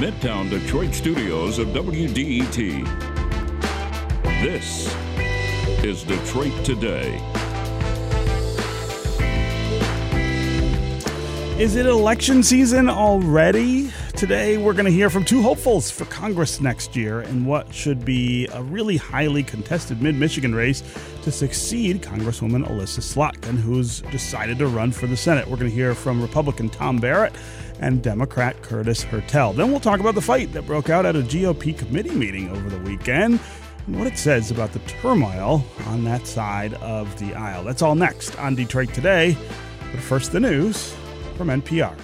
Midtown Detroit studios of WDET. This is Detroit Today. Is it election season already? Today, we're going to hear from two hopefuls for Congress next year in what should be a really highly contested mid Michigan race to succeed Congresswoman Elissa Slotkin, who's decided to run for the Senate. We're going to hear from Republican Tom Barrett and Democrat Curtis Hertel. Then we'll talk about the fight that broke out at a GOP committee meeting over the weekend and what it says about the turmoil on that side of the aisle. That's all next on Detroit Today. But first, the news from NPR.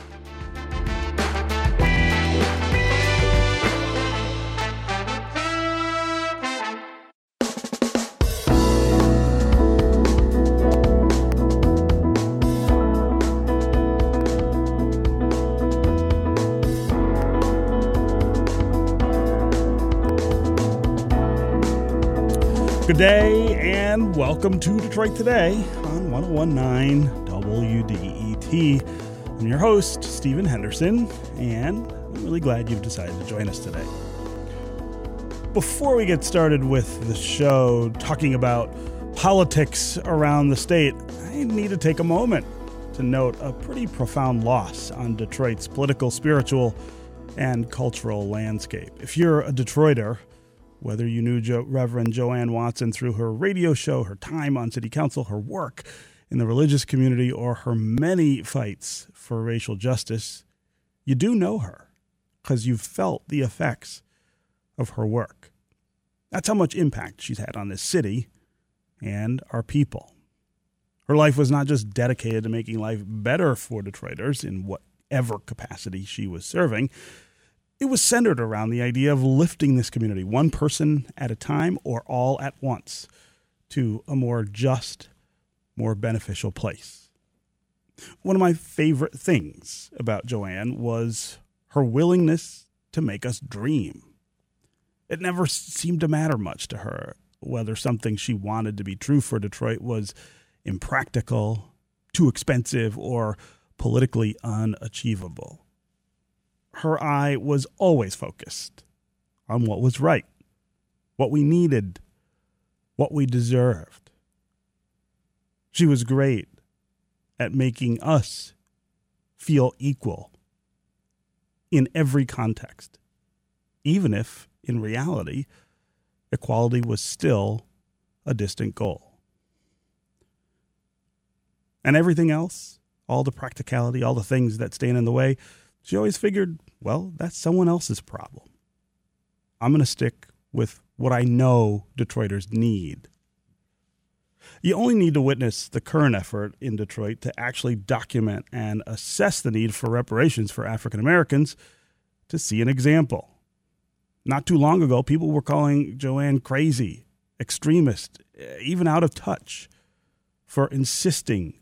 Good day and welcome to Detroit Today on 1019 WDET. I'm your host, Stephen Henderson, and I'm really glad you've decided to join us today. Before we get started with the show talking about politics around the state, I need to take a moment to note a pretty profound loss on Detroit's political, spiritual, and cultural landscape. If you're a Detroiter, whether you knew jo- Reverend JoAnn Watson through her radio show, her time on city council, her work in the religious community, or her many fights for racial justice, you do know her because you've felt the effects of her work. That's how much impact she's had on this city and our people. Her life was not just dedicated to making life better for Detroiters in whatever capacity she was serving it was centered around the idea of lifting this community one person at a time or all at once to a more just, more beneficial place. One of my favorite things about JoAnn was her willingness to make us dream. It never seemed to matter much to her whether something she wanted to be true for Detroit was impractical, too expensive, or politically unachievable her eye was always focused on what was right, what we needed, what we deserved. She was great at making us feel equal in every context, even if, in reality, equality was still a distant goal. And everything else, all the practicality, all the things that stand in the way, she always figured, well, that's someone else's problem. I'm going to stick with what I know Detroiters need. You only need to witness the current effort in Detroit to actually document and assess the need for reparations for African Americans to see an example. Not too long ago, people were calling JoAnn crazy, extremist, eh, even out of touch for insisting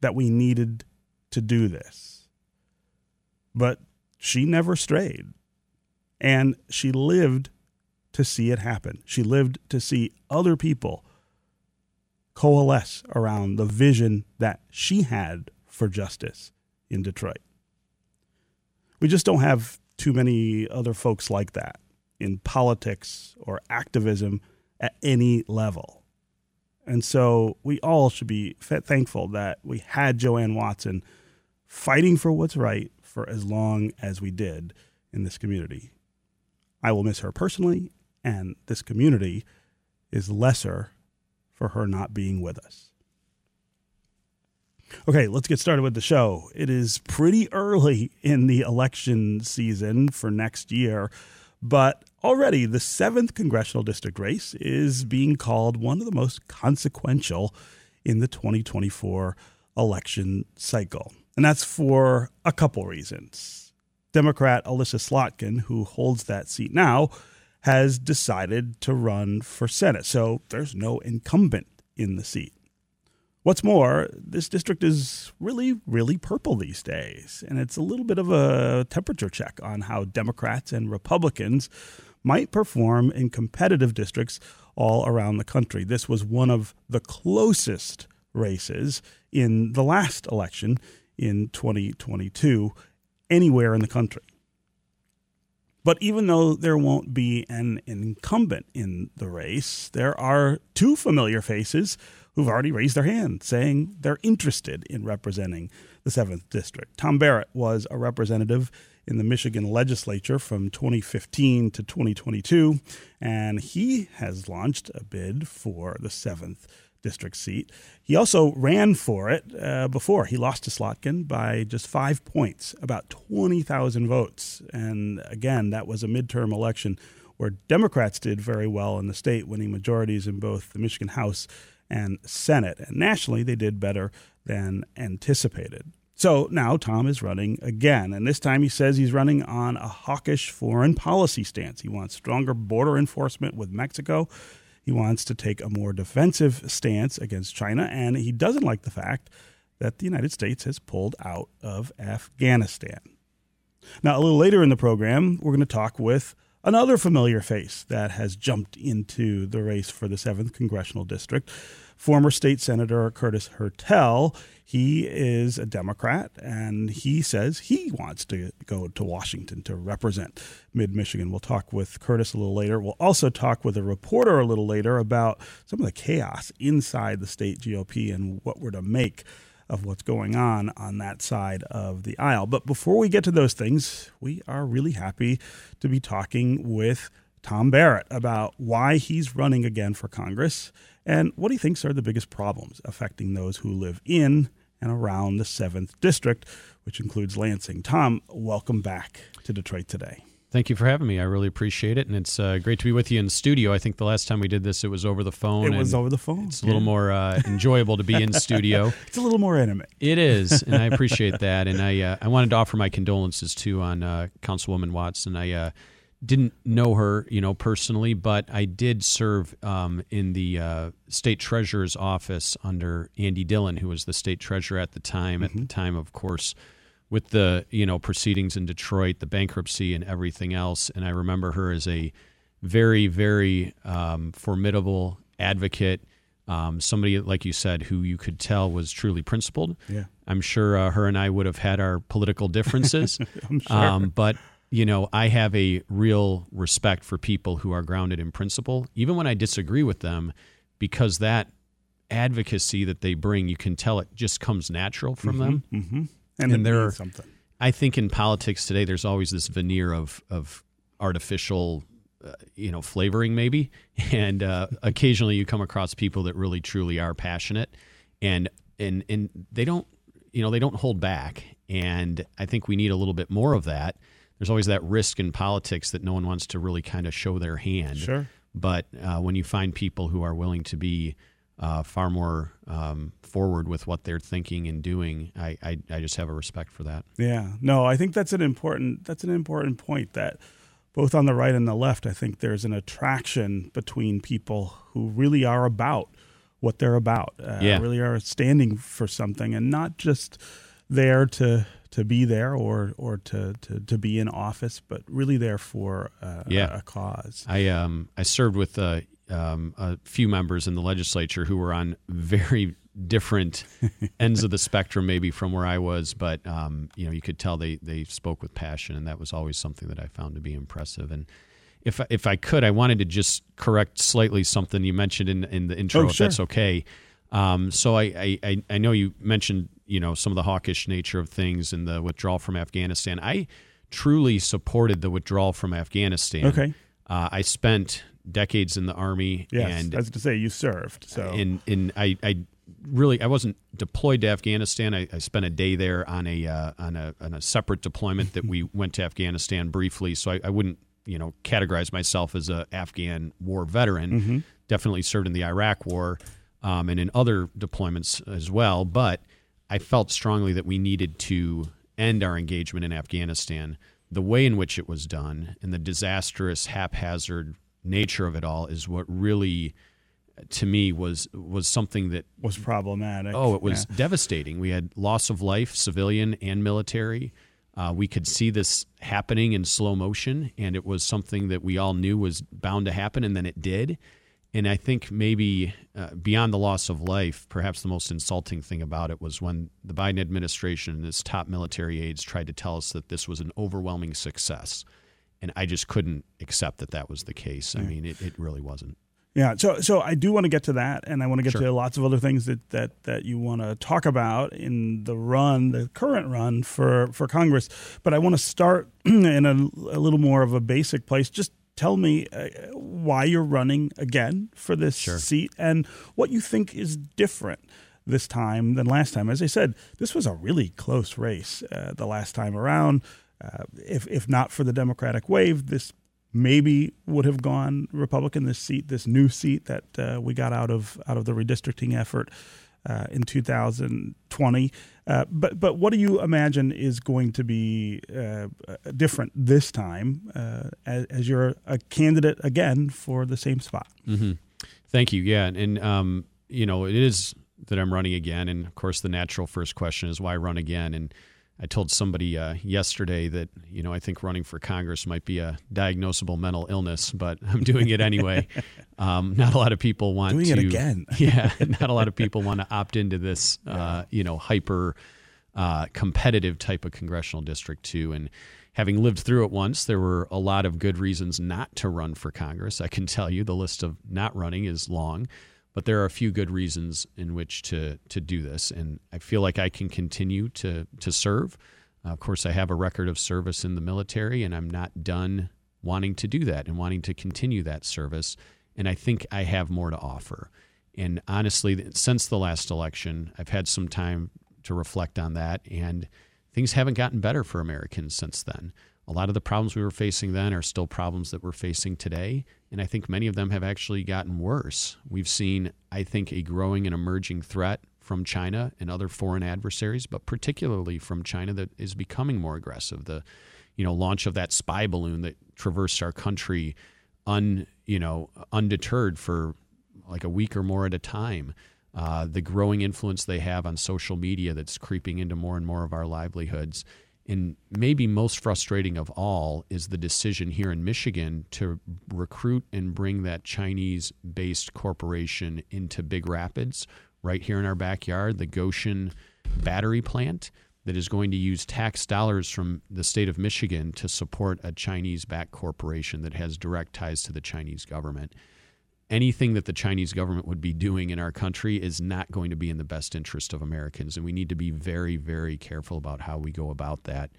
that we needed to do this. But she never strayed. And she lived to see it happen. She lived to see other people coalesce around the vision that she had for justice in Detroit. We just don't have too many other folks like that in politics or activism at any level. And so we all should be thankful that we had JoAnn Watson fighting for what's right for as long as we did in this community. I will miss her personally, and this community is lesser for her not being with us. Okay, let's get started with the show. It is pretty early in the election season for next year, but already the 7th congressional district race is being called one of the most consequential in the 2024 election cycle. And that's for a couple reasons. Democrat Elissa Slotkin, who holds that seat now, has decided to run for Senate. So there's no incumbent in the seat. What's more, this district is really, really purple these days. And it's a little bit of a temperature check on how Democrats and Republicans might perform in competitive districts all around the country. This was one of the closest races in the last election in 2022 anywhere in the country. But even though there won't be an incumbent in the race, there are two familiar faces who've already raised their hand saying they're interested in representing the 7th District. Tom Barrett was a representative in the Michigan legislature from 2015 to 2022, and he has launched a bid for the 7th district seat. He also ran for it uh, before. He lost to Slotkin by just five points, about 20,000 votes. And again, that was a midterm election where Democrats did very well in the state, winning majorities in both the Michigan House and Senate. And nationally, they did better than anticipated. So now Tom is running again, and this time he says he's running on a hawkish foreign policy stance. He wants stronger border enforcement with Mexico he wants to take a more defensive stance against China, and he doesn't like the fact that the United States has pulled out of Afghanistan. Now, a little later in the program, we're going to talk with another familiar face that has jumped into the race for the 7th Congressional District former state senator Curtis Hertel. He is a Democrat, and he says he wants to go to Washington to represent mid Michigan. We'll talk with Curtis a little later. We'll also talk with a reporter a little later about some of the chaos inside the state GOP and what we're to make of what's going on on that side of the aisle. But before we get to those things, we are really happy to be talking with Tom Barrett about why he's running again for Congress and what do he thinks are the biggest problems affecting those who live in and around the 7th District, which includes Lansing. Tom, welcome back to Detroit today. Thank you for having me. I really appreciate it, and it's uh, great to be with you in the studio. I think the last time we did this, it was over the phone. It was over the phone. It's a little more uh, enjoyable to be in studio. it's a little more intimate. It is, and I appreciate that. And I uh, I wanted to offer my condolences too on uh, Councilwoman Watson. I uh, didn't know her, you know, personally, but I did serve um, in the uh, state treasurer's office under Andy Dillon, who was the state treasurer at the time. Mm-hmm. At the mm-hmm. time, of course, with the you know proceedings in Detroit, the bankruptcy, and everything else. And I remember her as a very, very um, formidable advocate. Um, somebody, like you said, who you could tell was truly principled. Yeah. I'm sure uh, her and I would have had our political differences. I'm sure. Um, but you know, I have a real respect for people who are grounded in principle, even when I disagree with them, because that advocacy that they bring, you can tell it just comes natural from mm-hmm, them. Mm-hmm. And, and there, something. I think in politics today, there's always this veneer of of artificial, uh, you know, flavoring maybe, and uh, occasionally you come across people that really truly are passionate, and and and they don't, you know, they don't hold back, and I think we need a little bit more of that there's always that risk in politics that no one wants to really kind of show their hand. Sure. But uh, when you find people who are willing to be uh, far more um, forward with what they're thinking and doing, I, I, I just have a respect for that. Yeah. No, I think that's an important that's an important point that both on the right and the left, I think there's an attraction between people who really are about what they're about. Uh, yeah. Really are standing for something and not just there to to be there or or to, to, to be in office, but really there for uh, yeah. a, a, cause. I um I served with uh, um, a few members in the legislature who were on very different ends of the spectrum, maybe from where I was, but um, you know you could tell they they spoke with passion, and that was always something that I found to be impressive. And if if I could, I wanted to just correct slightly something you mentioned in in the intro, oh, if that's okay. Um, so I, I I know you mentioned you know some of the hawkish nature of things and the withdrawal from Afghanistan. I truly supported the withdrawal from Afghanistan. Okay, uh, I spent decades in the army. Yes, and as to say, you served. So and and I, I really I wasn't deployed to Afghanistan. I, I spent a day there on a uh, on a on a separate deployment that we went to Afghanistan briefly. So I, I wouldn't you know categorize myself as a Afghan war veteran. Mm-hmm. Definitely served in the Iraq War um, and in other deployments as well. But I felt strongly that we needed to end our engagement in Afghanistan. The way in which it was done and the disastrous, haphazard nature of it all is what really to me was was something that was problematic. Oh, it was yeah. devastating. We had loss of life, civilian and military. Uh, we could see this happening in slow motion, and it was something that we all knew was bound to happen, and then it did. And I think maybe uh, beyond the loss of life, perhaps the most insulting thing about it was when the Biden administration and its top military aides tried to tell us that this was an overwhelming success. and I just couldn't accept that that was the case. I mean, it, it really wasn't. Yeah, so so I do want to get to that, and I want to get Sure. to lots of other things that that that you want to talk about in the run, the current run for for Congress. But I want to start in a, a little more of a basic place. Just tell me uh, why you're running again for this Sure. seat, and what you think is different this time than last time. As I said, this was a really close race uh, the last time around. Uh, if if not for the Democratic wave, this maybe would have gone Republican. This seat, this new seat that uh, we got out of out of the redistricting effort uh, in 2020. Uh, but but what do you imagine is going to be uh, different this time uh, as, as you're a candidate again for the same spot? hmm Thank you. Yeah, and, and um, you know, it is that I'm running again, and of course, the natural first question is why run again. And I told somebody uh, yesterday that you know I think running for Congress might be a diagnosable mental illness, but I'm doing it anyway. um, not a lot of people want Doing to it again. yeah, not a lot of people want to opt into this, uh, you know, hyper uh, competitive type of congressional district too. And having lived through it once, there were a lot of good reasons not to run for Congress. I can tell you the list of not running is long, but there are a few good reasons in which to to do this, and I feel like I can continue to to serve. Uh, of course, I have a record of service in the military, and I'm not done wanting to do that and wanting to continue that service. And I think I have more to offer. And honestly, since the last election, I've had some time to reflect on that, and things haven't gotten better for Americans since then. A lot of the problems we were facing then are still problems that we're facing today, and I think many of them have actually gotten worse. We've seen, I think, a growing and emerging threat from China and other foreign adversaries, but particularly from China that is becoming more aggressive. The you know launch of that spy balloon that traversed our country un you know undeterred for like a week or more at a time. Uh, the growing influence they have on social media that's creeping into more and more of our livelihoods. And maybe most frustrating of all is the decision here in Michigan to recruit and bring that Chinese based corporation into Big Rapids, right here in our backyard, the Gotion battery plant that is going to use tax dollars from the state of Michigan to support a Chinese backed corporation that has direct ties to the Chinese government anything that the Chinese government would be doing in our country is not going to be in the best interest of Americans. And we need to be very, very careful about how we go about that.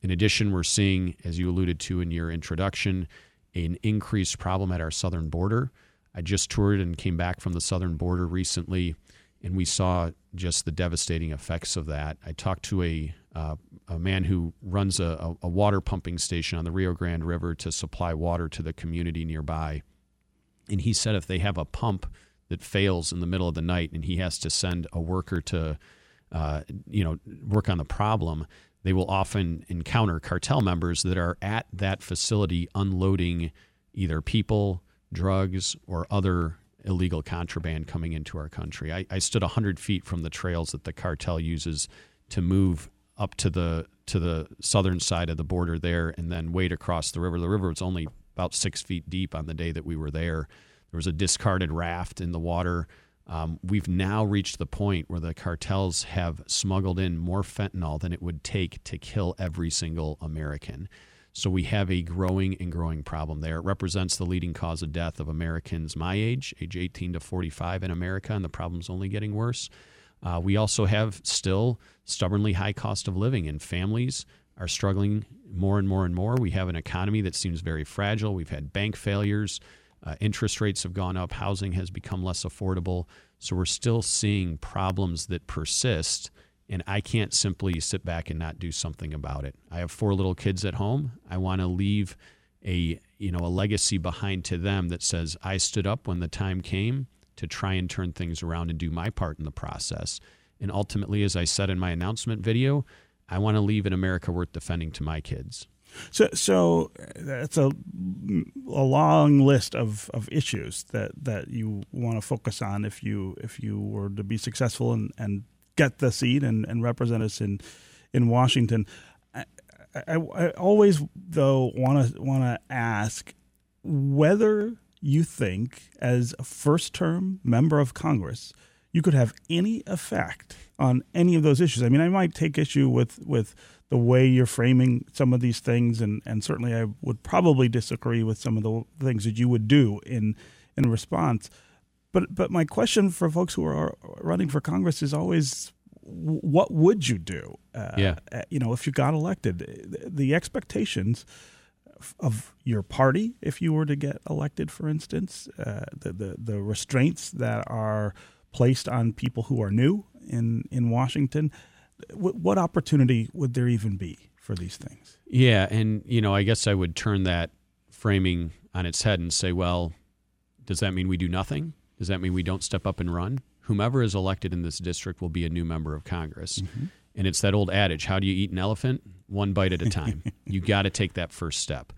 In addition, we're seeing, as you alluded to in your introduction, an increased problem at our southern border. I just toured and came back from the southern border recently, and we saw just the devastating effects of that. I talked to a uh, a man who runs a, a water pumping station on the Rio Grande River to supply water to the community nearby. And he said if they have a pump that fails in the middle of the night and he has to send a worker to, uh, you know, work on the problem, they will often encounter cartel members that are at that facility unloading either people, drugs, or other illegal contraband coming into our country. I, I stood 100 feet from the trails that the cartel uses to move up to the to the southern side of the border there and then wade across the river. The river was only about six feet deep on the day that we were there. There was a discarded raft in the water. Um, we've now reached the point where the cartels have smuggled in more fentanyl than it would take to kill every single American. So we have a growing and growing problem there. It represents the leading cause of death of Americans my age, age 18 to 45 in America, and the problem's only getting worse. Uh, we also have still stubbornly high cost of living, and families are struggling more and more and more. We have an economy that seems very fragile. We've had bank failures. Uh, interest rates have gone up. Housing has become less affordable. So we're still seeing problems that persist. And I can't simply sit back and not do something about it. I have four little kids at home. I want to leave a you know a legacy behind to them that says I stood up when the time came to try and turn things around and do my part in the process. And ultimately, as I said in my announcement video, I want to leave an America worth defending to my kids. So, so uh, that's a, a long list of, of issues that, that you want to focus on if you if you were to be successful and, and get the seat and, and represent us in in Washington. I, I, I always though want to want to ask whether you think as a first term member of Congress you could have any effect on any of those issues. I mean, I might take issue with with the way you're framing some of these things, and, and certainly I would probably disagree with some of the things that you would do in in response. But but my question for folks who are running for Congress is always, what would you do? Uh, yeah. Uh, you know, if you got elected, the expectations of your party, if you were to get elected, for instance, uh, the, the the restraints that are placed on people who are new in in Washington what opportunity would there even be for these things? Yeah, and you know, I guess I would turn that framing on its head and say, well, does that mean we do nothing? Does that mean we don't step up and run? Whomever is elected in this district will be a new member of Congress. Mm-hmm. And it's that old adage how do you eat an elephant? One bite at a time. you got to take that first step.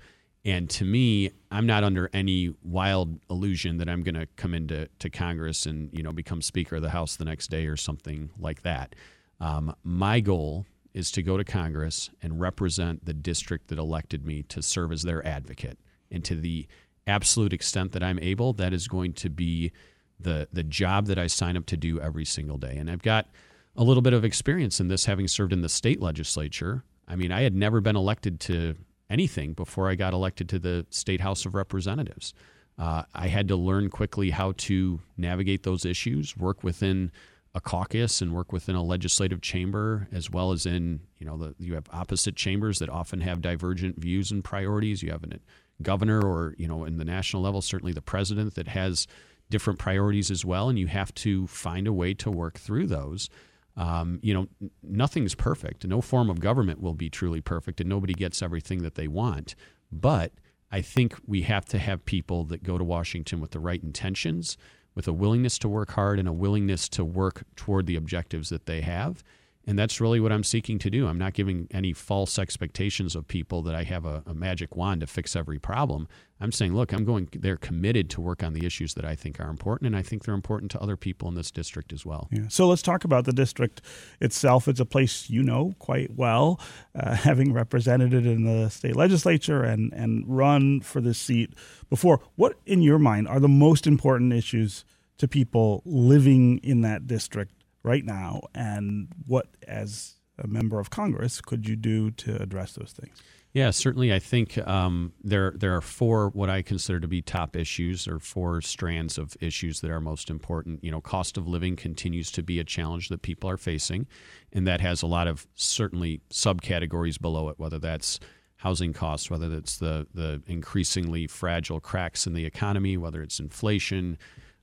And to me, I'm not under any wild illusion that I'm going to come into to Congress and you know become Speaker of the House the next day or something like that. Um, my goal is to go to Congress and represent the district that elected me to serve as their advocate. And to the absolute extent that I'm able, that is going to be the the job that I sign up to do every single day. And I've got a little bit of experience in this, having served in the state legislature. I mean, I had never been elected to anything before I got elected to the state House of Representatives. Uh, I had to learn quickly how to navigate those issues, work within a caucus and work within a legislative chamber as well as in you know the, you have opposite chambers that often have divergent views and priorities you have a governor or you know in the national level certainly the president that has different priorities as well and you have to find a way to work through those um, you know nothing's perfect no form of government will be truly perfect and nobody gets everything that they want but i think we have to have people that go to washington with the right intentions with a willingness to work hard and a willingness to work toward the objectives that they have. And that's really what I'm seeking to do. I'm not giving any false expectations of people that I have a, a, magic wand to fix every problem. I'm saying, look, I'm going, they're committed to work on the issues that I think are important, and I think they're important to other people in this district as well. Yeah. So let's talk about the district itself. It's a place you know quite well, uh, having represented it in the state legislature and, and run for this seat before. What, in your mind, are the most important issues to people living in that district right now, and what, as a member of Congress, could you do to address those things? Yeah, certainly. I think um, there there are four what I consider to be top issues, or four strands of issues that are most important. You know, cost of living continues to be a challenge that people are facing, and that has a lot of certainly subcategories below it. Whether that's housing costs, whether it's the the increasingly fragile cracks in the economy, whether it's inflation,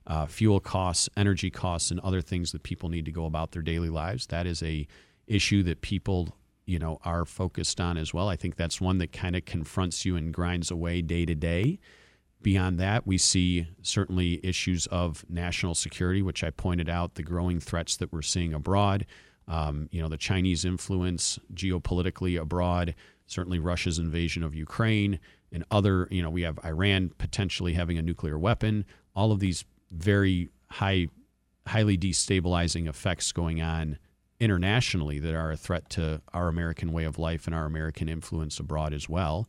uh, fuel costs, energy costs, and other things that people need to go about their daily lives. That is a issue that people you know are focused on as well. I think that's one that kind of confronts you and grinds away day to day. Beyond that, we see certainly issues of national security, which I pointed out the growing threats that we're seeing abroad. Um, you know, the Chinese influence geopolitically abroad, certainly Russia's invasion of Ukraine, and other, you know, we have Iran potentially having a nuclear weapon. All of these very high, highly destabilizing effects going on internationally that are a threat to our American way of life and our American influence abroad as well.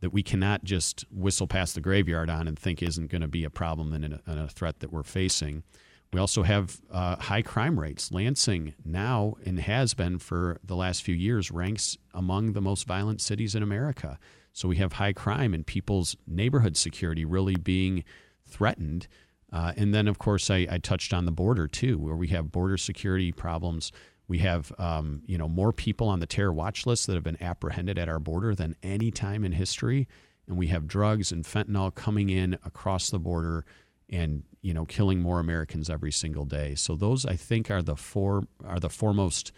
That we cannot just whistle past the graveyard on and think isn't going to be a problem and a, threat that we're facing. We also have uh, high crime rates. Lansing now and has been for the last few years ranks among the most violent cities in America. So we have high crime and people's neighborhood security really being threatened uh, and then, of course, I, I, touched on the border too, where we have border security problems. We have, um, you know, more people on the terror watch list that have been apprehended at our border than any time in history, and we have drugs and fentanyl coming in across the border, and you know, killing more Americans every single day. So those, I think, are the four are the foremost,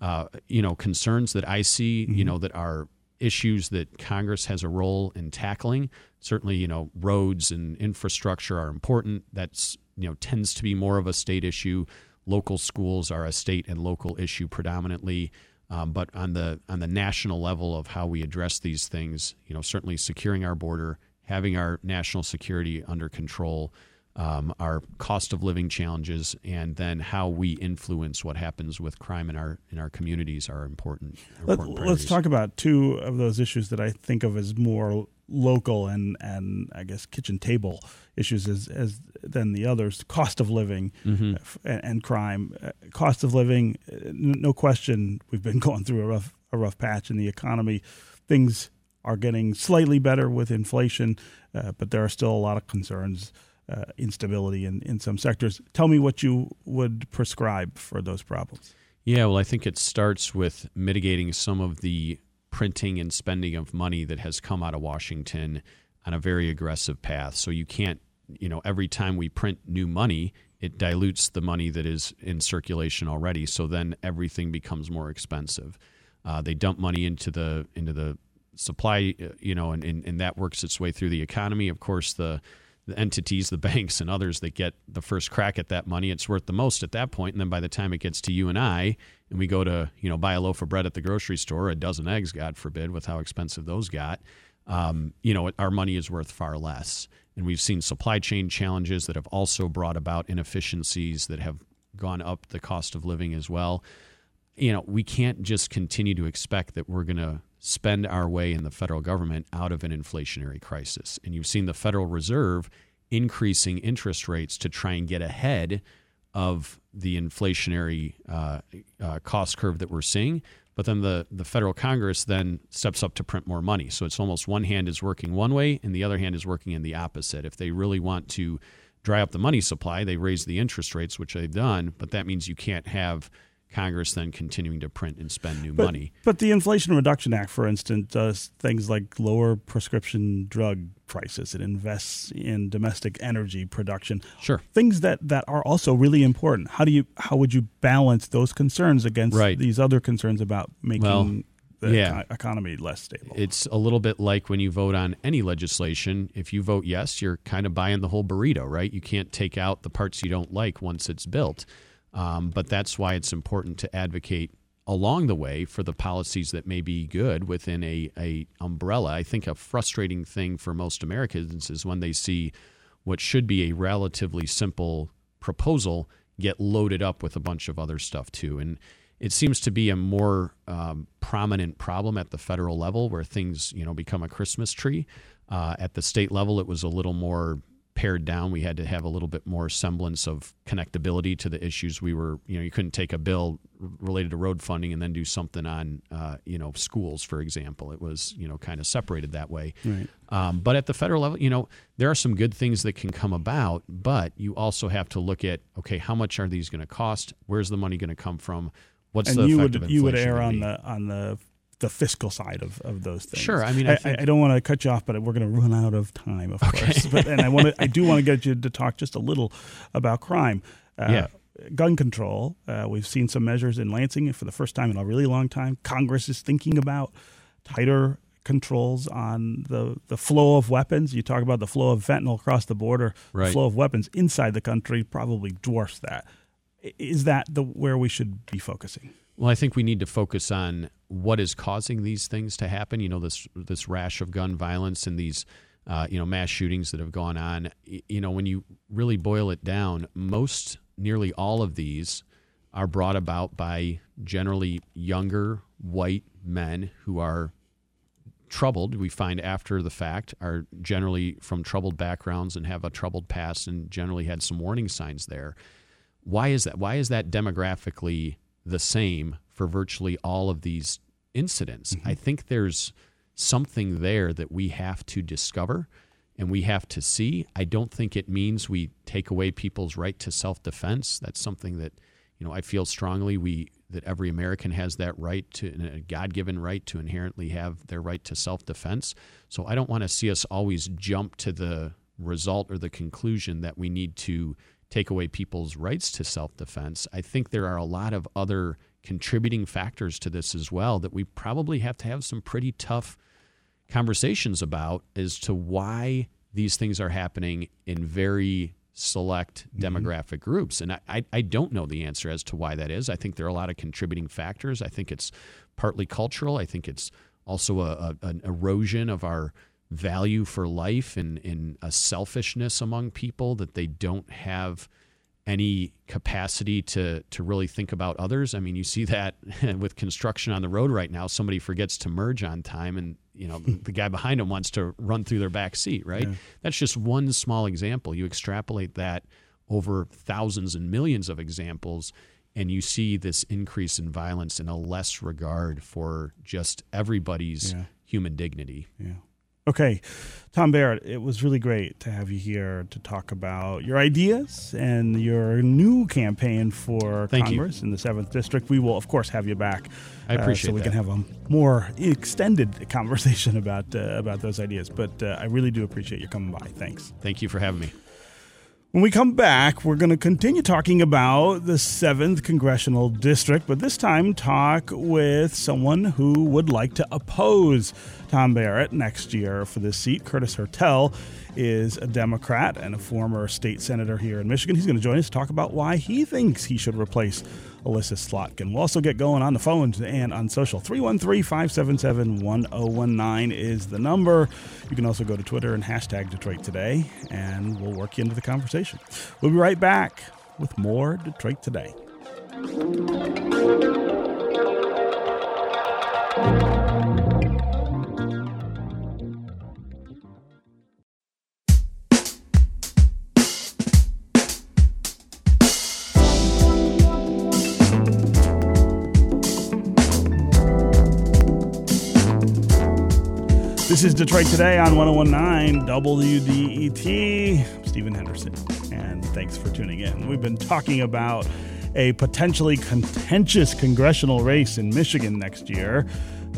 uh, you know, concerns that I see. Mm-hmm. You know, that are issues that Congress has a role in tackling. Certainly, you know, roads and infrastructure are important. That's you know tends to be more of a state issue. Local schools are a state and local issue predominantly. Um, but on the on the national level of how we address these things, you know, certainly securing our border, having our national security under control, um, our cost of living challenges, and then how we influence what happens with crime in our in our communities are important. important Let, us talk about two of those issues that I think of as more local and and I guess kitchen table issues as as than the others. Cost of living Mm-hmm. and, and crime, Uh, cost of living, uh, no question. We've been going through a rough a rough patch in the economy. Things are getting slightly better with inflation, uh, but there are still a lot of concerns. Uh, instability in, in some sectors. Tell me what you would prescribe for those problems. Yeah, well, I think it starts with mitigating some of the printing and spending of money that has come out of Washington on a very aggressive path. So you can't, you know, every time we print new money, it dilutes the money that is in circulation already. So then everything becomes more expensive. Uh, they dump money into the into the supply, uh, you know, and, and, and that works its way through the economy. Of course, the the entities, the banks, and others that get the first crack at that money, it's worth the most at that point. And then by the time it gets to you and I, and we go to you know buy a loaf of bread at the grocery store, a dozen eggs, God forbid, with how expensive those got, um, you know, our money is worth far less. And we've seen supply chain challenges that have also brought about inefficiencies that have gone up the cost of living as well. You know, we can't just continue to expect that we're going to spend our way in the federal government out of an inflationary crisis. And you've seen the Federal Reserve increasing interest rates to try and get ahead of the inflationary uh, uh, cost curve that we're seeing. But then the, the federal Congress then steps up to print more money. So it's almost one hand is working one way and the other hand is working in the opposite. If they really want to dry up the money supply, they raise the interest rates, which they've done. But that means you can't have Congress then continuing to print and spend new But, money. but the Inflation Reduction Act, for instance, does things like lower prescription drug prices. It invests in domestic energy production. Sure. Things that, that are also really important. How do you how would you balance those concerns against Right. these other concerns about making Well, the yeah. economy less stable? It's a little bit like when you vote on any legislation. If you vote yes, you're kind of buying the whole burrito, right? You can't take out the parts you don't like once it's built. Um, but that's why it's important to advocate along the way for the policies that may be good within a, a umbrella. I think a frustrating thing for most Americans is when they see what should be a relatively simple proposal get loaded up with a bunch of other stuff too. And it seems to be a more um, prominent problem at the federal level where things, you know, become a Christmas tree. Uh, at the state level, it was a little more pared down. We had to have a little bit more semblance of connectability to the issues we were, you know, you couldn't take a bill related to road funding and then do something on, uh, you know, schools, for example. It was, you know, kind of separated that way. Right. Um, but at the federal level, you know, there are some good things that can come about, but you also have to look at, okay, how much are these going to cost? Where's the money going to come from? What's and the you effect would you would err on the on the the fiscal side of, of those things. Sure, I mean, I I, I don't want to cut you off, but we're going to run out of time, of course. But and I want to I do want to get you to talk just a little about crime. Uh, Yeah. Gun control. Uh, we've seen some measures in Lansing for the first time in a really long time. Congress is thinking about tighter controls on the, the flow of weapons. You talk about the flow of fentanyl across the border. The flow of weapons inside the country probably dwarfs that. Is that the where we should be focusing? Well, I think we need to focus on what is causing these things to happen. You know, this this rash of gun violence and these uh, you know mass shootings that have gone on. You know, when you really boil it down, most, nearly all of these, are brought about by generally younger white men who are troubled. We find after the fact are generally from troubled backgrounds and have a troubled past and generally had some warning signs there. Why is that? Why is that demographically the same for virtually all of these incidents? Mm-hmm. I think there's something there that we have to discover and we have to see. I don't think it means we take away people's right to self-defense. That's something that you know I feel strongly we that every American has that right to a God-given right to inherently have their right to self-defense. So I don't want to see us always jump to the result or the conclusion that we need to take away people's rights to self-defense. I think there are a lot of other contributing factors to this as well that we probably have to have some pretty tough conversations about as to why these things are happening in very select mm-hmm. demographic groups. And I, I, I don't know the answer as to why that is. I think there are a lot of contributing factors. I think it's partly cultural. I think it's also a, a, an erosion of our value for life and, and a selfishness among people that they don't have any capacity to to really think about others. I mean, you see that with construction on the road right now. Somebody forgets to merge on time, and you know the guy behind him wants to run through their back seat, right? Yeah. That's just one small example. You extrapolate that over thousands and millions of examples, and you see this increase in violence and a less regard for just everybody's Yeah. human dignity. Yeah. Okay, Tom Barrett, it was really great to have you here to talk about your ideas and your new campaign for Thank you. Congress in the seventh district. We will, of course, have you back. I uh, appreciate so we that. can have a more extended conversation about uh, about those ideas. But uh, I really do appreciate you coming by. Thanks. Thank you for having me. When we come back, we're going to continue talking about the 7th Congressional District, but this time talk with someone who would like to oppose Tom Barrett next year for this seat. Curtis Hertel is a Democrat and a former state senator here in Michigan. He's going to join us to talk about why he thinks he should replace Elissa Slotkin. We'll also get going on the phones and on social. 313 577 1019 is the number. You can also go to Twitter and hashtag Detroit Today, and we'll work you into the conversation. We'll be right back with more Detroit Today. This is Detroit Today on 1019 WDET. I'm Stephen Henderson, and thanks for tuning in. We've been talking about a potentially contentious congressional race in Michigan next year.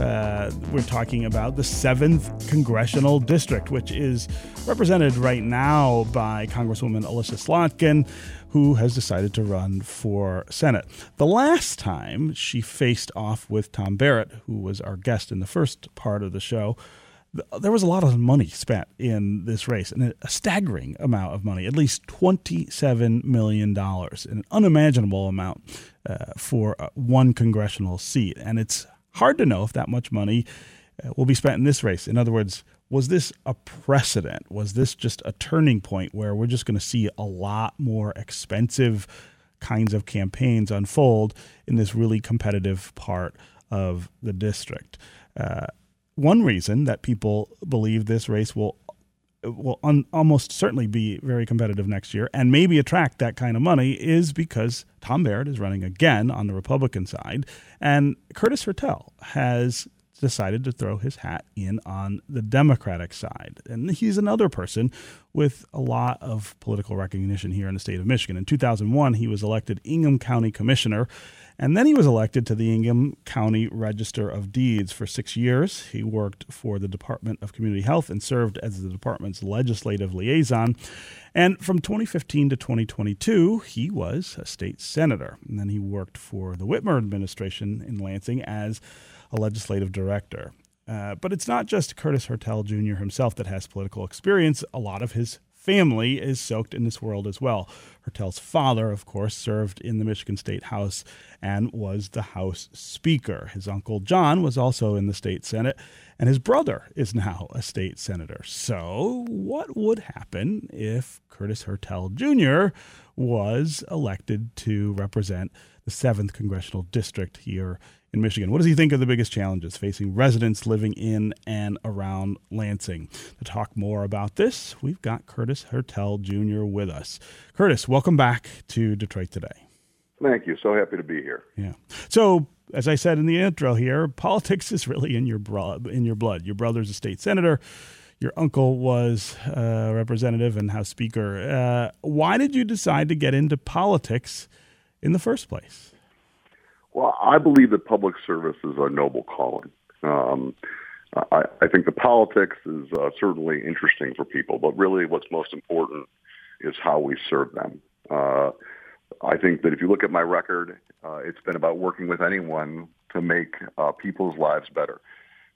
Uh, we're talking about the 7th Congressional District, which is represented right now by Congresswoman Elissa Slotkin, who has decided to run for Senate. The last time she faced off with Tom Barrett, who was our guest in the first part of the show, there was a lot of money spent in this race, and a staggering amount of money, at least $27 million, an unimaginable amount uh, for uh, one congressional seat. And it's hard to know if that much money uh, will be spent in this race. In other words, was this a precedent? Was this just a turning point where we're just going to see a lot more expensive kinds of campaigns unfold in this really competitive part of the district? Uh, one reason that people believe this race will will un, almost certainly be very competitive next year and maybe attract that kind of money is because Tom Barrett is running again on the Republican side, and Curtis Hertel has decided to throw his hat in on the Democratic side. And he's another person with a lot of political recognition here in the state of Michigan. In 2001, he was elected Ingham County Commissioner, and then he was elected to the Ingham County Register of Deeds for six years. He worked for the Department of Community Health and served as the department's legislative liaison. And from 2015 to 2022, he was a state senator. And then he worked for the Whitmer administration in Lansing as a legislative director. Uh, but it's not just Curtis Hertel Jr. himself that has political experience. A lot of his family is soaked in this world as well. Hertel's father, of course, served in the Michigan State House and was the House Speaker. His uncle John was also in the state Senate, and his brother is now a state senator. So, what would happen if Curtis Hertel Jr. was elected to represent the 7th Congressional District here in Michigan. What does he think are the biggest challenges facing residents living in and around Lansing? To talk more about this, we've got Curtis Hertel Jr. with us. Curtis, welcome back to Detroit Today. Thank you. So happy to be here. Yeah. So, as I said in the intro here, politics is really in your blood. In your blood, your brother's a state senator. Your uncle was a representative and House Speaker. Uh, why did you decide to get into politics in the first place? Well, I believe that public service is a noble calling. Um, I, I think the politics is uh, certainly interesting for people, but really what's most important is how we serve them. Uh, I think that if you look at my record, uh, it's been about working with anyone to make uh, people's lives better.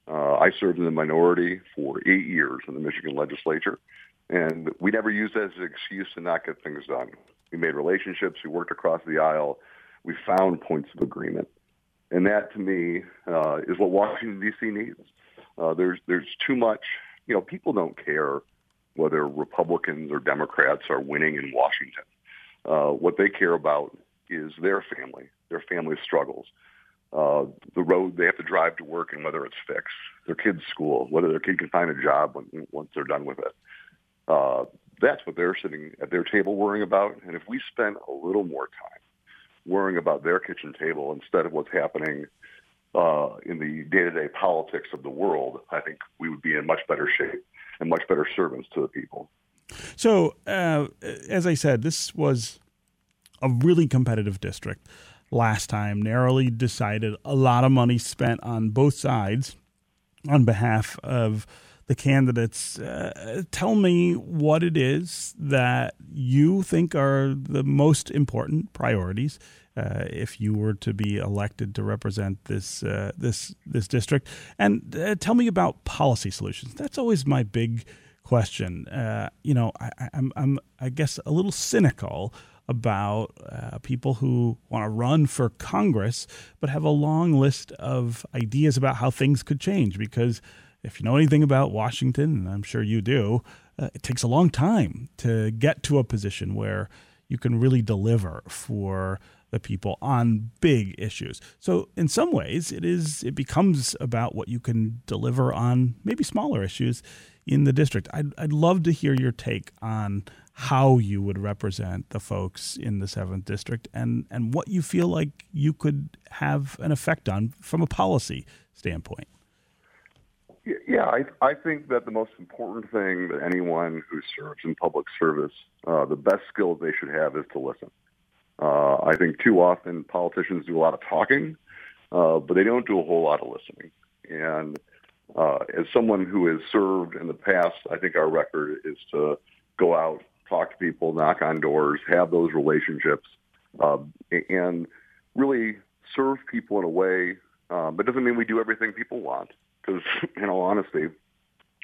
Uh, I served in the minority for eight years in the Michigan legislature, and we never used that as an excuse to not get things done. We made relationships. We worked across the aisle. We found points of agreement, and that to me uh, is what Washington D.C. needs. Uh, there's there's too much. You know, people don't care whether Republicans or Democrats are winning in Washington. Uh, what they care about is their family, their family struggles. uh, the road they have to drive to work and whether it's fixed, their kid's school, whether their kid can find a job when, once they're done with it. Uh, that's what they're sitting at their table worrying about. And if we spend a little more time worrying about their kitchen table instead of what's happening uh, in the day-to-day politics of the world, I think we would be in much better shape and much better servants to the people. So, uh, as I said, this was a really competitive district last time, narrowly decided, a lot of money spent on both sides on behalf of the candidates. Uh, tell me what it is that you think are the most important priorities uh, if you were to be elected to represent this uh, this this district, and uh, tell me about policy solutions. That's always my big question. Uh, you know, I, I'm I'm I guess a little cynical about uh, people who want to run for Congress, but have a long list of ideas about how things could change. Because if you know anything about Washington, and I'm sure you do, uh, it takes a long time to get to a position where you can really deliver for the people on big issues. So in some ways, it is it becomes about what you can deliver on maybe smaller issues in the district. I'd, I'd love to hear your take on how you would represent the folks in the seventh district and and what you feel like you could have an effect on from a policy standpoint. Yeah, I, I think that the most important thing that anyone who serves in public service, uh, the best skills they should have is to listen. Uh, I think too often politicians do a lot of talking, uh, but they don't do a whole lot of listening. And uh, as someone who has served in the past, I think our record is to go out, talk to people, knock on doors, have those relationships, uh, and really serve people in a way. Um, but doesn't mean we do everything people want, because in all honesty,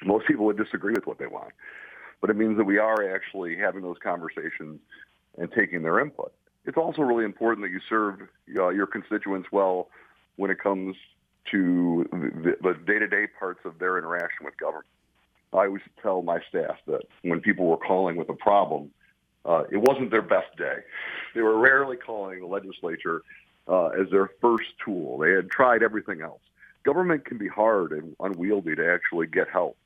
most people would disagree with what they want. But it means that we are actually having those conversations and taking their input. It's also really important that you serve uh, your constituents well when it comes to the, the day-to-day parts of their interaction with government. I always tell my staff that when people were calling with a problem, uh, it wasn't their best day. They were rarely calling the legislature uh, as their first tool. They had tried everything else. Government can be hard and unwieldy to actually get help.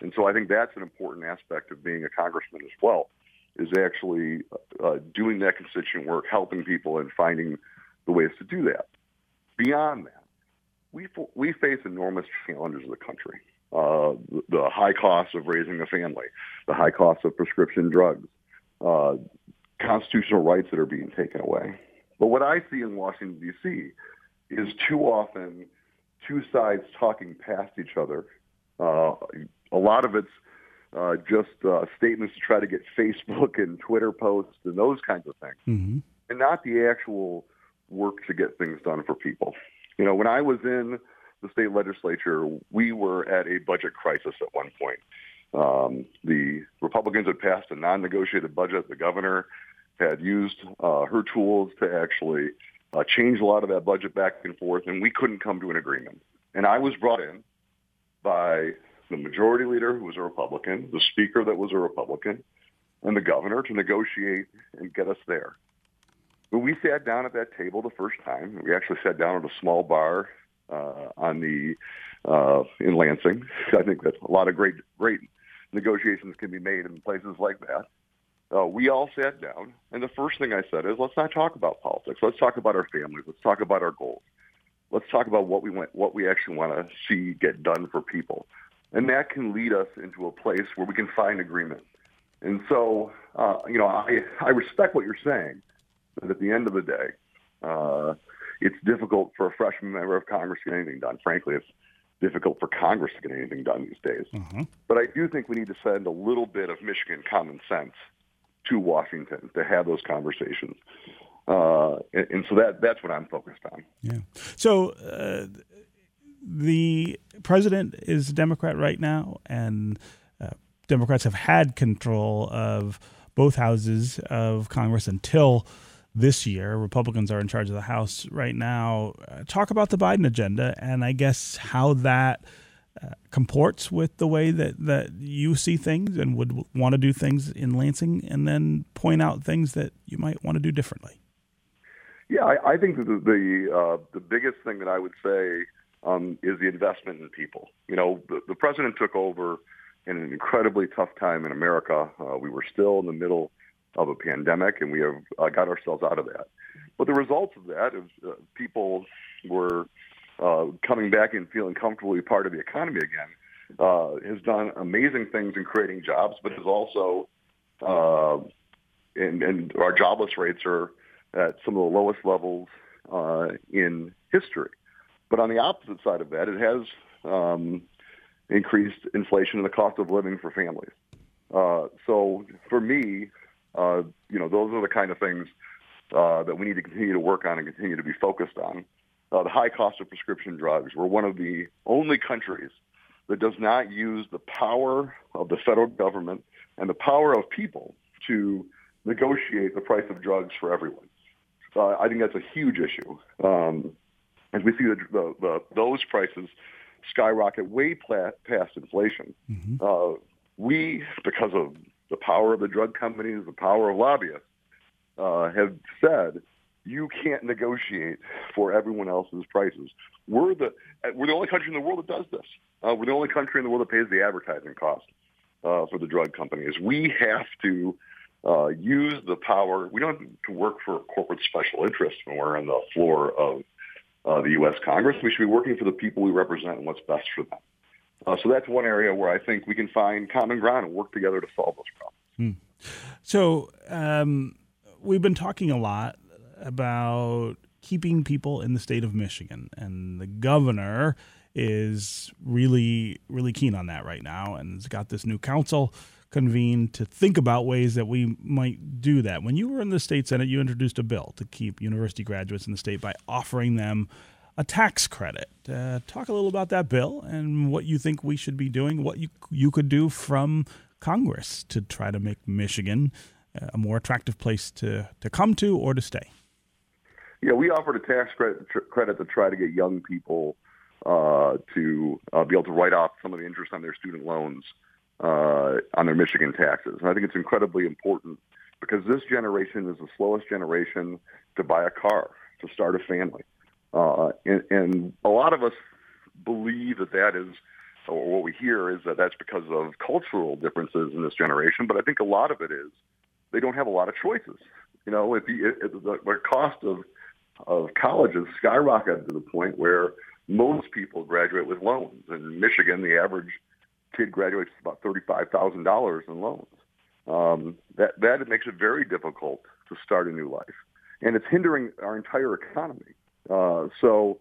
And so I think that's an important aspect of being a congressman as well, is actually uh, doing that constituent work, helping people and finding the ways to do that. Beyond that, we, we face enormous challenges in the country uh, the high cost of raising a family, the high cost of prescription drugs, uh, constitutional rights that are being taken away. But what I see in Washington, D.C. is too often two sides talking past each other. Uh, a lot of it's uh, just uh, statements to try to get Facebook and Twitter posts and those kinds of things, mm-hmm. and not the actual work to get things done for people. You know, when I was in the state legislature, we were at a budget crisis at one point. Um, the Republicans had passed a non-negotiated budget. The governor had used uh, her tools to actually uh, change a lot of that budget back and forth, and we couldn't come to an agreement. And I was brought in by the majority leader, who was a Republican, the speaker that was a Republican, and the governor to negotiate and get us there. When we sat down at that table the first time, we actually sat down at a small bar uh, on the uh, in Lansing. I think that a lot of great great negotiations can be made in places like that. Uh, we all sat down, and the first thing I said is, let's not talk about politics. Let's talk about our families. Let's talk about our goals. Let's talk about what we want, what we actually want to see get done for people, and that can lead us into a place where we can find agreement. And so, uh, you know, I I respect what you're saying, but at the end of the day, uh, it's difficult for a freshman member of Congress to get anything done. Frankly, it's difficult for Congress to get anything done these days. Mm-hmm. But I do think we need to send a little bit of Michigan common sense to Washington to have those conversations. Uh, and, and, so that that's what I'm focused on. Yeah. So uh, the president is a Democrat right now, and uh, Democrats have had control of both houses of Congress until this year. Republicans are in charge of the House right now. Uh, talk about the Biden agenda and I guess how that comports with the way that, that you see things and would want to do things in Lansing, and then point out things that you might want to do differently. Yeah, I, I think the the, uh, the biggest thing that I would say um, is the investment in people. You know, the, the president took over in an incredibly tough time in America. Uh, we were still in the middle of a pandemic, and we have uh, got ourselves out of that. But the results of that is uh, people were uh, coming back and feeling comfortably part of the economy again. Uh, has done amazing things in creating jobs, but has also, uh, and, and our jobless rates are at some of the lowest levels uh, in history. But on the opposite side of that, it has um, increased inflation and the cost of living for families. Uh, so for me, uh, you know, those are the kind of things uh, that we need to continue to work on and continue to be focused on. Uh, the high cost of prescription drugs. We're one of the only countries that does not use the power of the federal government and the power of people to negotiate the price of drugs for everyone. Uh, I think that's a huge issue. Um, as we see the, the, the, those prices skyrocket way past inflation, mm-hmm. uh, we, because of the power of the drug companies, the power of lobbyists, uh, have said you can't negotiate for everyone else's prices. We're the we're the only country in the world that does this. Uh, we're the only country in the world that pays the advertising cost uh, for the drug companies. We have to uh, use the power. We don't have to work for corporate special interests when we're on the floor of uh, the U.S. Congress. We should be working for the people we represent and what's best for them. Uh, so that's one area where I think we can find common ground and work together to solve those problems. Hmm. So um, we've been talking a lot about keeping people in the state of Michigan, and the governor is really, really keen on that right now, and has got this new council convened to think about ways that we might do that. When you were in the state senate, you introduced a bill to keep university graduates in the state by offering them a tax credit. Uh, talk a little about that bill and what you think we should be doing, what you you could do from Congress to try to make Michigan a more attractive place to, to come to or to stay. Yeah, we offered a tax credit, credit to try to get young people uh, to uh, be able to write off some of the interest on their student loans uh, on their Michigan taxes. And I think it's incredibly important because this generation is the slowest generation to buy a car, to start a family. Uh, and, and a lot of us believe that that is, or what we hear is that that's because of cultural differences in this generation. But I think a lot of it is they don't have a lot of choices. You know, if if the cost of of colleges skyrocketed to the point where most people graduate with loans. In Michigan, the average kid graduates with about thirty-five thousand dollars in loans. Um, that that makes it very difficult to start a new life, and it's hindering our entire economy. Uh, so,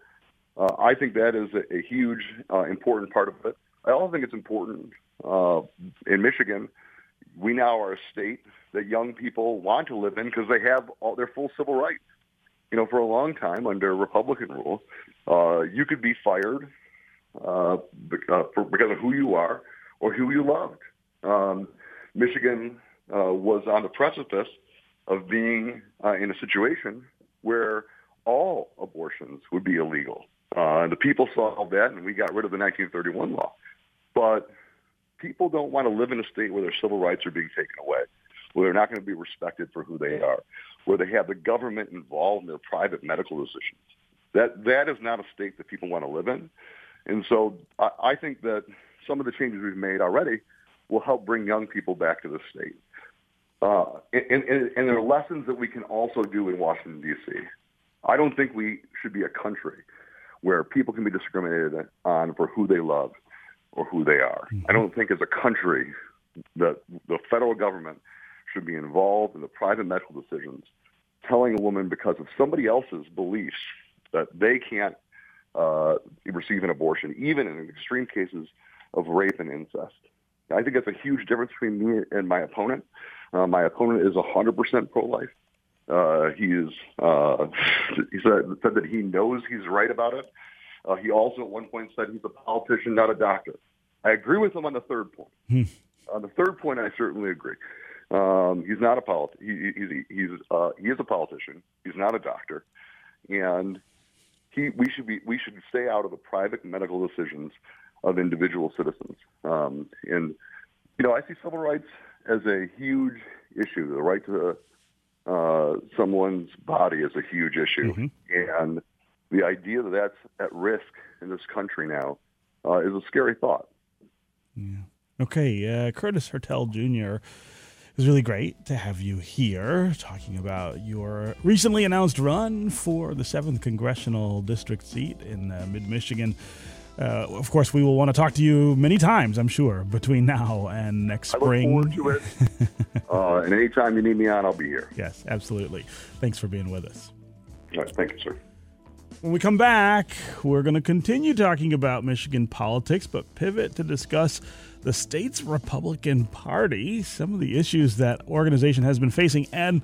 uh, I think that is a, a huge, uh, important part of it. I also think it's important uh, in Michigan. We now are a state that young people want to live in because they have all their full civil rights. You know, for a long time under Republican rule, uh, you could be fired uh, uh, because of who you are or who you loved. Um, Michigan uh, was on the precipice of being uh, in a situation where all abortions would be illegal. Uh, the people solved that, and we got rid of the 1931 law. But people don't want to live in a state where their civil rights are being taken away where they're not going to be respected for who they are, where they have the government involved in their private medical decisions. That that is not a state that people want to live in, and so I, I think that some of the changes we've made already will help bring young people back to the state. Uh, and, and, and there are lessons that we can also do in Washington D.C. I don't think we should be a country where people can be discriminated on for who they love or who they are. Mm-hmm. I don't think as a country that the federal government should be involved in the private medical decisions, telling a woman because of somebody else's beliefs that they can't uh, receive an abortion, even in extreme cases of rape and incest. I think that's a huge difference between me and my opponent. Uh, my opponent is 100% pro-life. Uh, he is. Uh, he said, said that he knows he's right about it. Uh, he also at one point said he's a politician, not a doctor. I agree with him on the third point. Hmm. on the third point, I certainly agree. Um, he's not a polit- he, he's he's uh, he is a politician. He's not a doctor, and he we should be we should stay out of the private medical decisions of individual citizens. Um, and you know, I see civil rights as a huge issue. The right to uh, someone's body is a huge issue, mm-hmm. and the idea that that's at risk in this country now uh, is a scary thought. Yeah. Okay, uh, Curtis Hertel Jr. It was really great to have you here talking about your recently announced run for the 7th Congressional District seat in uh, mid Michigan. Uh, of course, we will want to talk to you many times, I'm sure, between now and next spring. I look forward to it. uh, and anytime you need me on, I'll be here. Yes, absolutely. Thanks for being with us. All right, thank you, sir. When we come back, we're going to continue talking about Michigan politics, but pivot to discuss the state's Republican Party, some of the issues that organization has been facing, and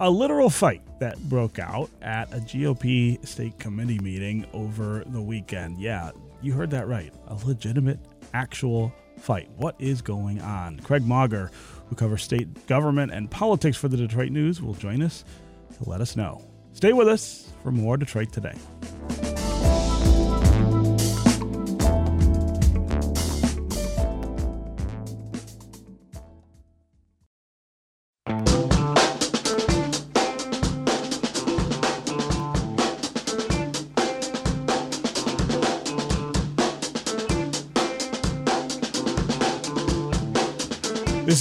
a literal fight that broke out at a GOP state committee meeting over the weekend. Yeah, you heard that right. A legitimate, actual fight. What is going on? Craig Mauger, who covers state government and politics for the Detroit News, will join us to let us know. Stay with us for more Detroit Today.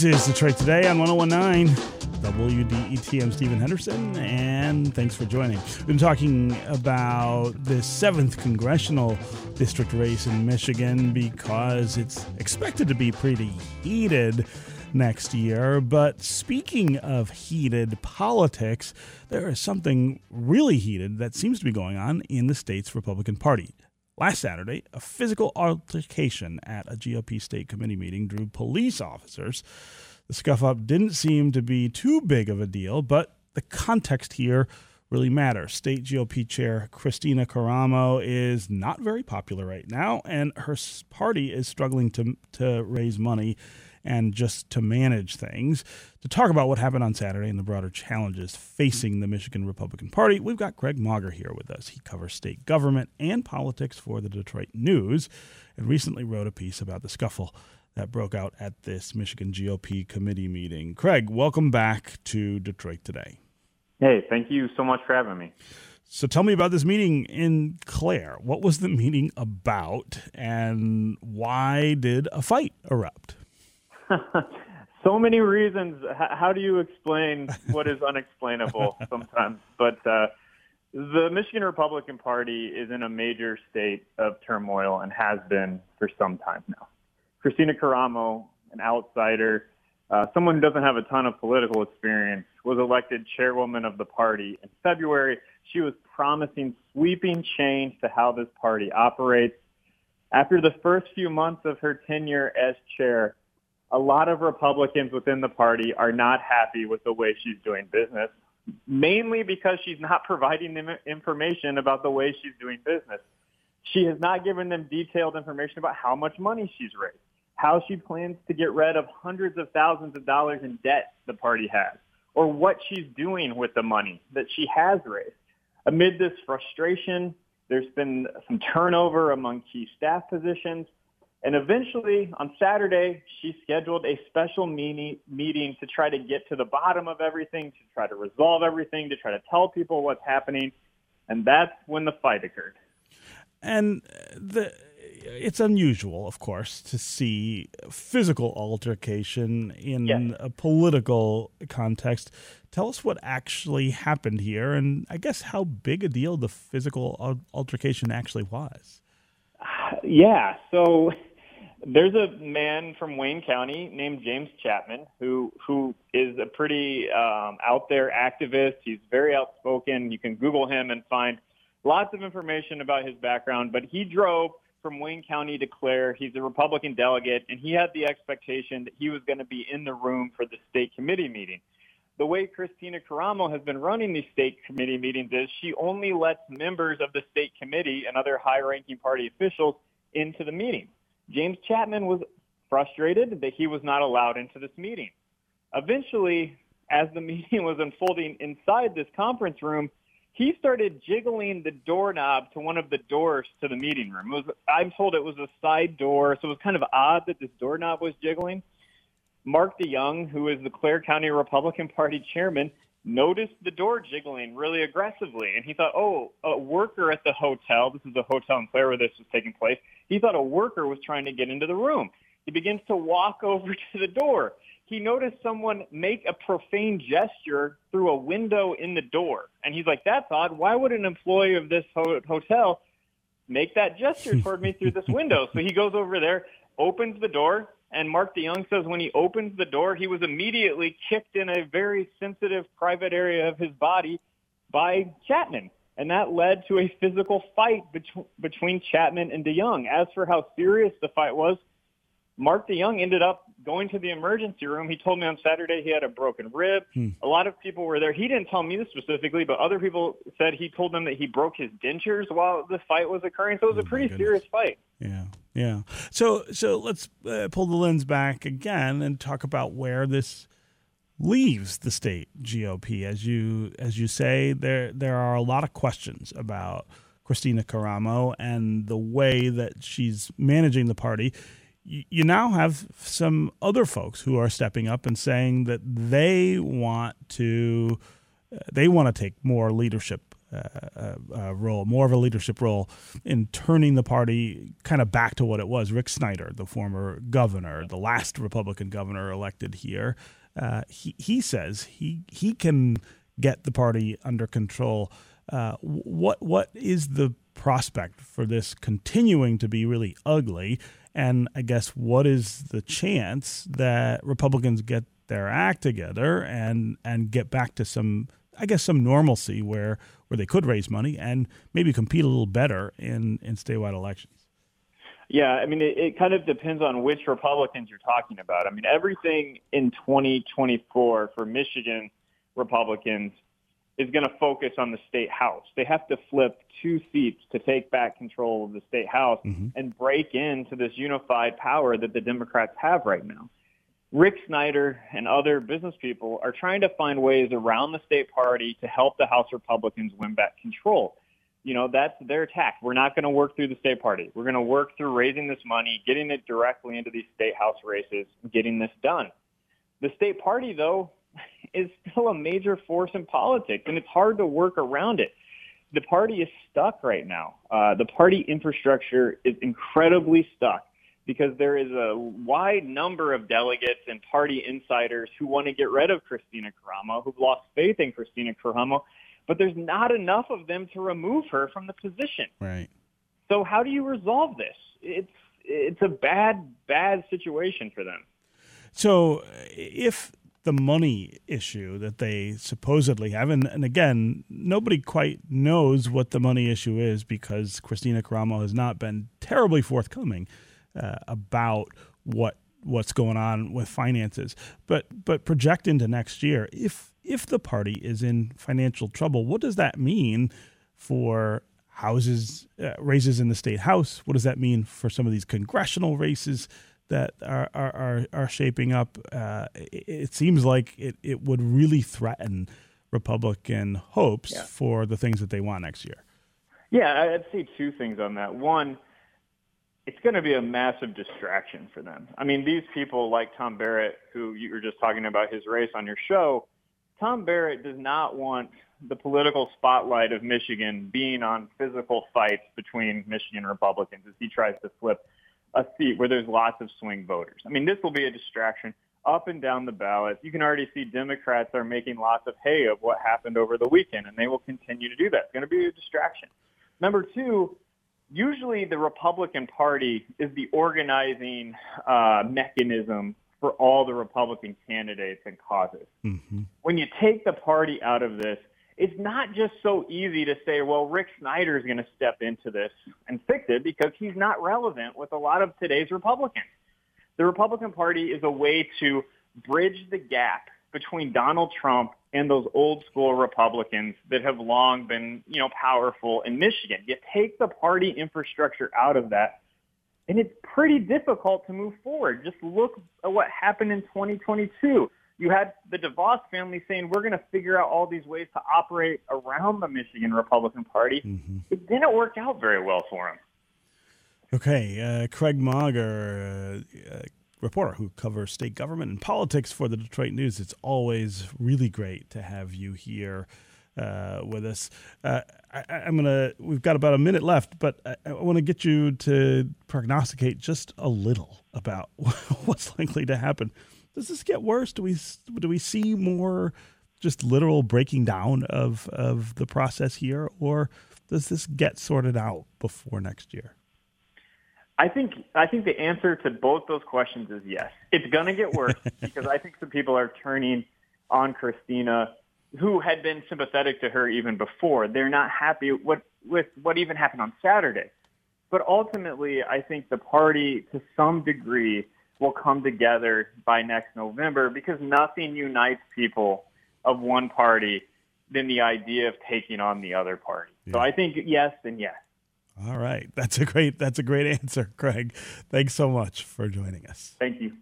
This is Detroit Today on 1019 WDET. I'm oh Stephen Henderson, and thanks for joining. We've been talking about the 7th congressional district race in Michigan because it's expected to be pretty heated next year. But speaking of heated politics, there is something really heated that seems to be going on in the state's Republican Party. Last Saturday, a physical altercation at a GOP state committee meeting drew police officers. The scuff up didn't seem to be too big of a deal, but the context here really matters. State GOP chair Kristina Karamo is not very popular right now, and her party is struggling to, to raise money and just to manage things. To talk about what happened on Saturday and the broader challenges facing the Michigan Republican Party, we've got Craig Mauger here with us. He covers state government and politics for the Detroit News and recently wrote a piece about the scuffle that broke out at this Michigan GOP committee meeting. Craig, welcome back to Detroit Today. Hey, thank you so much for having me. So tell me about this meeting in Clare. What was the meeting about and why did a fight erupt? so many reasons. how do you explain what is unexplainable sometimes? But uh, the Michigan Republican Party is in a major state of turmoil and has been for some time now. Kristina Karamo, an outsider, uh, someone who doesn't have a ton of political experience, was elected chairwoman of the party in February. She was promising sweeping change to how this party operates. After the first few months of her tenure as chair, a lot of Republicans within the party are not happy with the way she's doing business, mainly because she's not providing them information about the way she's doing business. She has not given them detailed information about how much money she's raised, how she plans to get rid of hundreds of thousands of dollars in debt the party has, or what she's doing with the money that she has raised. Amid this frustration, there's been some turnover among key staff positions. And eventually, on Saturday, she scheduled a special meeting, meeting to try to get to the bottom of everything, to try to resolve everything, to try to tell people what's happening. And that's when the fight occurred. And the it's unusual, of course, to see physical altercation in yes. a political context. Tell us what actually happened here, and I guess how big a deal the physical altercation actually was. Yeah, so there's a man from Wayne County named James Chapman who who is a pretty um, out there activist. He's very outspoken. You can Google him and find lots of information about his background. But he drove from Wayne County to Clare. He's a Republican delegate, and he had the expectation that he was going to be in the room for the state committee meeting. The way Kristina Karamo has been running these state committee meetings is she only lets members of the state committee and other high-ranking party officials into the meeting. James Chapman was frustrated that he was not allowed into this meeting. Eventually, as the meeting was unfolding inside this conference room, he started jiggling the doorknob to one of the doors to the meeting room. Was, I'm told it was a side door, so it was kind of odd that this doorknob was jiggling. Mark DeYoung, who is the Clare County Republican Party chairman, noticed the door jiggling really aggressively, and he thought, oh, a worker at the hotel. This is the hotel in Clare where this was taking place. He thought a worker was trying to get into the room. He begins to walk over to the door. He noticed someone make a profane gesture through a window in the door. And he's like, that's odd. Why would an employee of this ho- hotel make that gesture toward me through this window? So he goes over there, opens the door, and Mark DeYoung says when he opens the door, he was immediately kicked in a very sensitive private area of his body by Chapman. And that led to a physical fight bet- between Chapman and DeYoung. As for how serious the fight was, Mark DeYoung ended up going to the emergency room. He told me on Saturday he had a broken rib. Hmm. A lot of people were there. He didn't tell me this specifically, but other people said he told them that he broke his dentures while the fight was occurring. So it was oh a pretty serious fight. Yeah, yeah. So so let's uh, pull the lens back again and talk about where this leaves the state GOP. As you as you say, there there are a lot of questions about Kristina Karamo and the way that she's managing the party you now have some other folks who are stepping up and saying that they want to uh, they want to take more leadership uh, uh, role, more of a leadership role in turning the party kind of back to what it was. Rick Snyder, the former governor, the last Republican governor elected here, uh, he he says he he can get the party under control. Uh, what what is the prospect for this continuing to be really ugly? And I guess what is the chance that Republicans get their act together and and get back to some I guess some normalcy where where they could raise money and maybe compete a little better in in statewide elections. Yeah, I mean, it, it kind of depends on which Republicans you're talking about. I mean, everything in 2024 for Michigan Republicans is going to focus on the state house. They have to flip two seats to take back control of the state house mm-hmm. and break into this unified power that the Democrats have right now. Rick Snyder and other business people are trying to find ways around the state party to help the House Republicans win back control. You know, that's their attack. We're not going to work through the state party. We're going to work through raising this money, getting it directly into these state house races, getting this done. The state party, though, is still a major force in politics, and it's hard to work around it. The party is stuck right now. Uh, the party infrastructure is incredibly stuck because there is a wide number of delegates and party insiders who want to get rid of Kristina Karamo, who've lost faith in Kristina Karamo, but there's not enough of them to remove her from the position. Right. So how do you resolve this? It's it's a bad bad situation for them. So if the money issue that they supposedly have. And, and again, nobody quite knows what the money issue is because Kristina Karamo has not been terribly forthcoming uh, about what what's going on with finances. But but project into next year, if if the party is in financial trouble, what does that mean for houses uh, raises in the state house? What does that mean for some of these congressional races? that are are, are shaping up, uh, it, it, seems like it, it would really threaten Republican hopes yeah. for the things that they want next year. Yeah, I'd say two things on that. One, it's going to be a massive distraction for them. I mean, these people like Tom Barrett, who you were just talking about his race on your show, Tom Barrett does not want the political spotlight of Michigan being on physical fights between Michigan Republicans as he tries to flip a seat where there's lots of swing voters. I mean, this will be a distraction up and down the ballot. You can already see Democrats are making lots of hay of what happened over the weekend, and they will continue to do that. It's going to be a distraction. Number two, usually the Republican Party is the organizing uh, mechanism for all the Republican candidates and causes. Mm-hmm. When you take the party out of this, it's not just so easy to say, well, Rick Snyder is going to step into this and fix it because he's not relevant with a lot of today's Republicans. The Republican Party is a way to bridge the gap between Donald Trump and those old school Republicans that have long been, you know, powerful in Michigan. You take the party infrastructure out of that, and it's pretty difficult to move forward. Just look at what happened in 2022 you had the DeVos family saying we're going to figure out all these ways to operate around the Michigan Republican Party. Mm-hmm. It didn't work out very well for them. Okay, uh, Craig Mauger, uh, uh, reporter who covers state government and politics for the Detroit News. It's always really great to have you here uh, with us. Uh, I, am gonna. We've got about a minute left, but I, I want to get you to prognosticate just a little about what's likely to happen. Does this get worse? Do we do we see more just literal breaking down of of the process here, or does this get sorted out before next year? I think I think the answer to both those questions is yes. It's going to get worse because I think some people are turning on Kristina, who had been sympathetic to her even before. They're not happy with with what even happened on Saturday. But ultimately, I think the party, to some degree, will come together by next November because nothing unites people of one party than the idea of taking on the other party. Yeah. So I think yes and yes. All right. That's a great that's a great answer, Craig. Thanks so much for joining us. Thank you.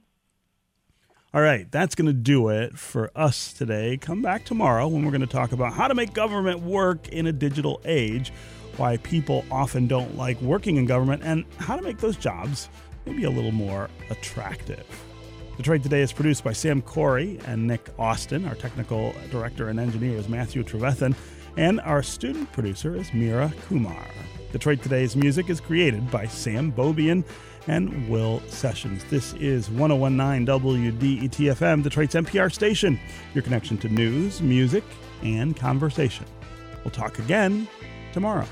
All right, that's going to do it for us today. Come back tomorrow when we're going to talk about how to make government work in a digital age, why people often don't like working in government, and how to make those jobs maybe a little more attractive. Detroit Today is produced by Sam Corey and Nick Austin. Our technical director and engineer is Matthew Trevethan, and our student producer is Mira Kumar. Detroit Today's music is created by Sam Beaubien and Will Sessions. This is 1019 WDETFM, Detroit's NPR station, your connection to news, music, and conversation. We'll talk again tomorrow.